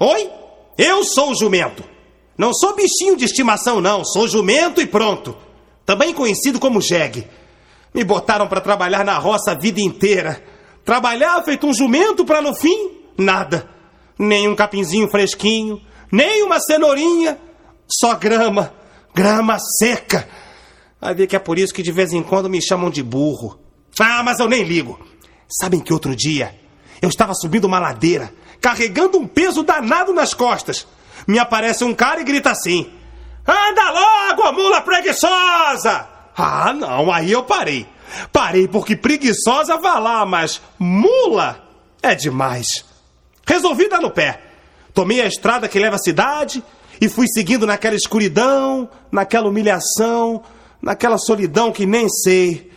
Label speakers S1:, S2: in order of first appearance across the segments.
S1: Oi? Eu sou o jumento. Não sou bichinho de estimação, não. Sou jumento e pronto. Também conhecido como jegue. Me botaram para trabalhar na roça a vida inteira. Trabalhar feito um jumento para no fim, nada. Nem um capinzinho fresquinho, nem uma cenourinha. Só grama. Grama seca. Vai ver que é por isso que de vez em quando me chamam de burro. Ah, mas eu nem ligo. Sabem que outro dia eu estava subindo uma ladeira carregando um peso danado nas costas. Me aparece um cara e grita assim: Anda logo, mula preguiçosa! Ah, não, aí eu parei. Parei porque preguiçosa vai lá, mas mula é demais. Resolvi dar no pé. Tomei a estrada que leva à cidade e fui seguindo naquela escuridão, naquela humilhação, naquela solidão que nem sei.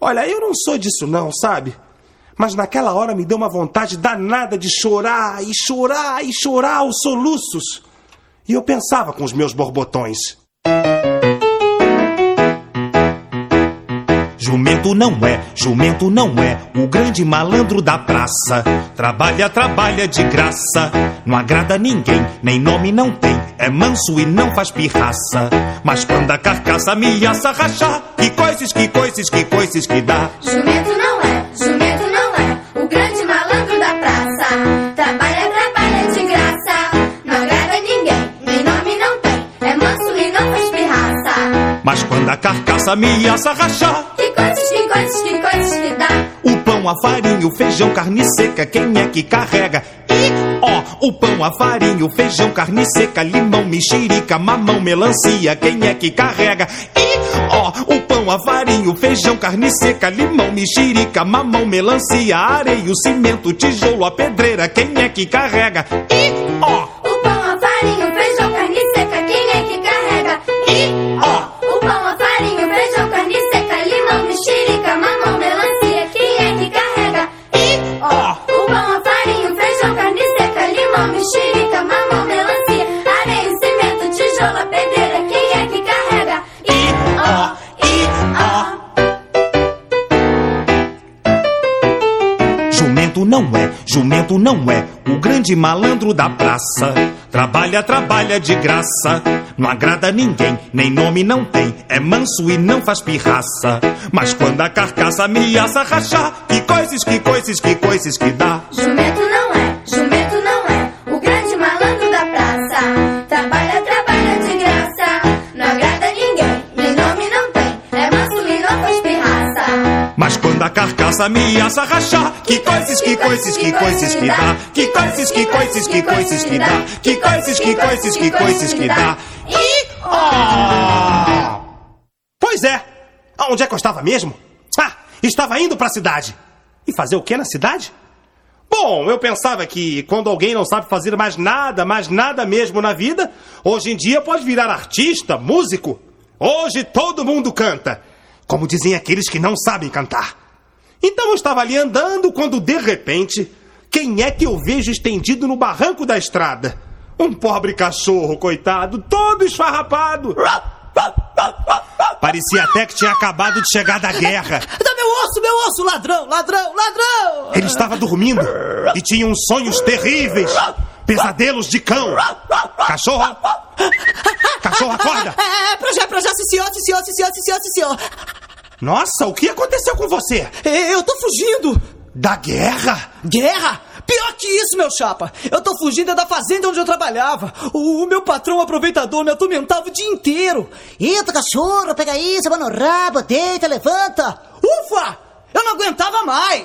S1: Olha, eu não sou disso não, sabe? Mas naquela hora me deu uma vontade danada de chorar e chorar e chorar aos soluços. E eu pensava com os meus borbotões.
S2: Jumento não é, jumento não é o grande malandro da praça. Trabalha, trabalha de graça, não agrada ninguém, nem nome não tem. É manso e não faz pirraça. Mas quando a carcaça ameaça rachar, que coisas, que coisas, que coisas que dá.
S3: Jumento não
S2: Mas quando a carcaça ameaça rachar,
S3: Que coisas, que coisas, que coisas que dá.
S2: o pão, a farinha, o feijão, carne seca, quem é que carrega? E ó, o pão, a farinha, o feijão, carne seca, limão, mexerica, mamão, melancia, quem é que carrega? E ó, o pão, a farinha, o feijão, carne seca, limão, mexerica, mamão, melancia, areia, o cimento, tijolo, a pedreira, quem é que carrega? E ó, não é, jumento não é o grande malandro da praça. Trabalha, trabalha de graça, não agrada ninguém, nem nome não tem. É manso e não faz pirraça. Mas quando a carcaça ameaça rachar, que coisas, que coisas, que coisas que dá.
S3: Jumento
S2: Mas quando a carcaça ameaça rachar, que coisas, que coisas, que coisas que dá. Que coisas, que coisas, que coisas que dá. Que coisas, que coisas, que coisas que dá.
S3: E
S1: Ah! Pois é. Aonde é que eu estava mesmo? Ah, estava indo para a cidade. E fazer o que na cidade? Bom, eu pensava que quando alguém não sabe fazer mais nada, mais nada mesmo na vida, hoje em dia pode virar artista, músico. Hoje todo mundo canta. Como dizem aqueles que não sabem cantar. Então eu estava ali andando quando de repente, quem é que eu vejo estendido no barranco da estrada? Um pobre cachorro, coitado, todo esfarrapado. Parecia até que tinha acabado de chegar da guerra.
S4: Dá meu osso, meu osso, ladrão, ladrão, ladrão!
S1: Ele estava dormindo e tinha uns sonhos terríveis. Pesadelos de cão. Cachorro! Cachorro, acorda!
S4: É, pra já, pra já, sim senhor, sim senhor, sim senhor, sim senhor, sim senhor.
S1: Nossa, o que aconteceu com você?
S4: É, Eu tô fugindo.
S1: Da guerra?
S4: Guerra? Pior que isso, meu chapa. Eu tô fugindo é da fazenda onde eu trabalhava. O, o meu patrão aproveitador me atormentava o dia inteiro. Entra, cachorro, pega isso, mano, rabo, deita, levanta. Ufa! Eu não aguentava mais.